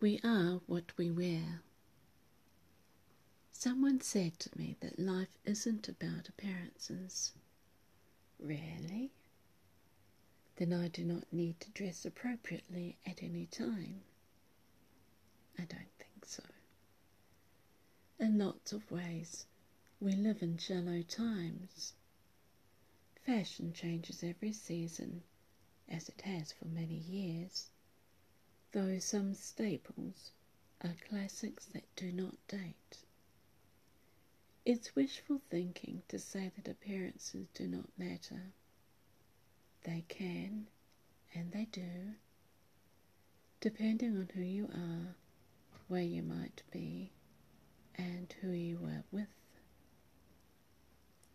We are what we wear. Someone said to me that life isn't about appearances. Really? Then I do not need to dress appropriately at any time. I don't think so. In lots of ways, we live in shallow times. Fashion changes every season, as it has for many years though some staples are classics that do not date. It's wishful thinking to say that appearances do not matter. They can, and they do, depending on who you are, where you might be, and who you are with,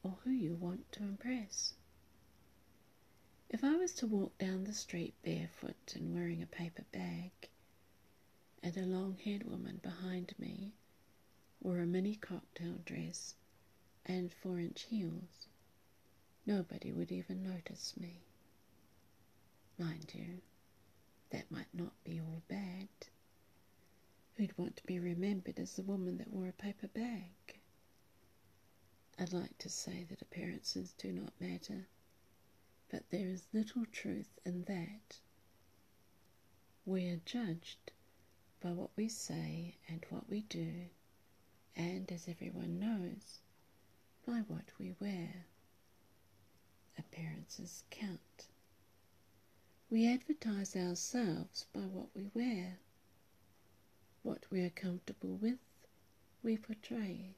or who you want to impress. If I was to walk down the street barefoot and wearing a paper bag, and a long haired woman behind me wore a mini cocktail dress and four inch heels, nobody would even notice me. Mind you, that might not be all bad. Who'd want to be remembered as the woman that wore a paper bag? I'd like to say that appearances do not matter but there is little truth in that. We are judged by what we say and what we do, and as everyone knows, by what we wear. Appearances count. We advertise ourselves by what we wear. What we are comfortable with, we portray.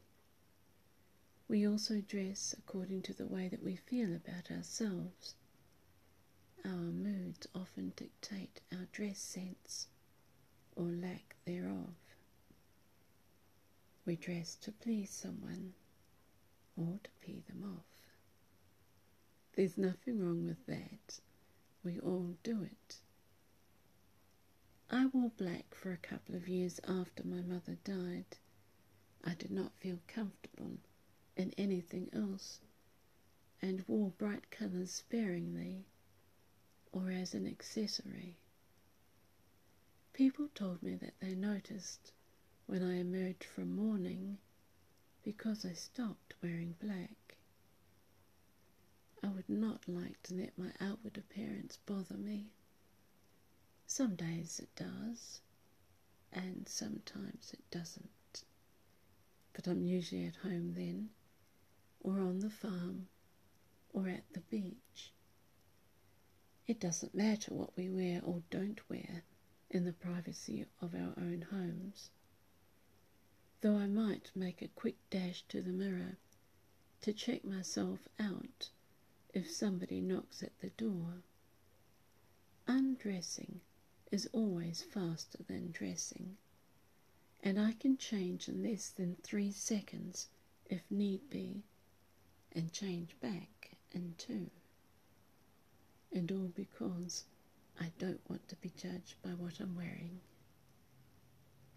We also dress according to the way that we feel about ourselves our moods often dictate our dress sense or lack thereof. We dress to please someone or to pee them off. There's nothing wrong with that. We all do it. I wore black for a couple of years after my mother died. I did not feel comfortable in anything else and wore bright colours sparingly as an accessory. People told me that they noticed when I emerged from mourning because I stopped wearing black. I would not like to let my outward appearance bother me. Some days it does, and sometimes it doesn't. But I'm usually at home then, or on the farm, or at the beach. It doesn't matter what we wear or don't wear in the privacy of our own homes. Though I might make a quick dash to the mirror to check myself out if somebody knocks at the door. Undressing is always faster than dressing, and I can change in less than three seconds if need be, and change back in two and all because I don't want to be judged by what I'm wearing.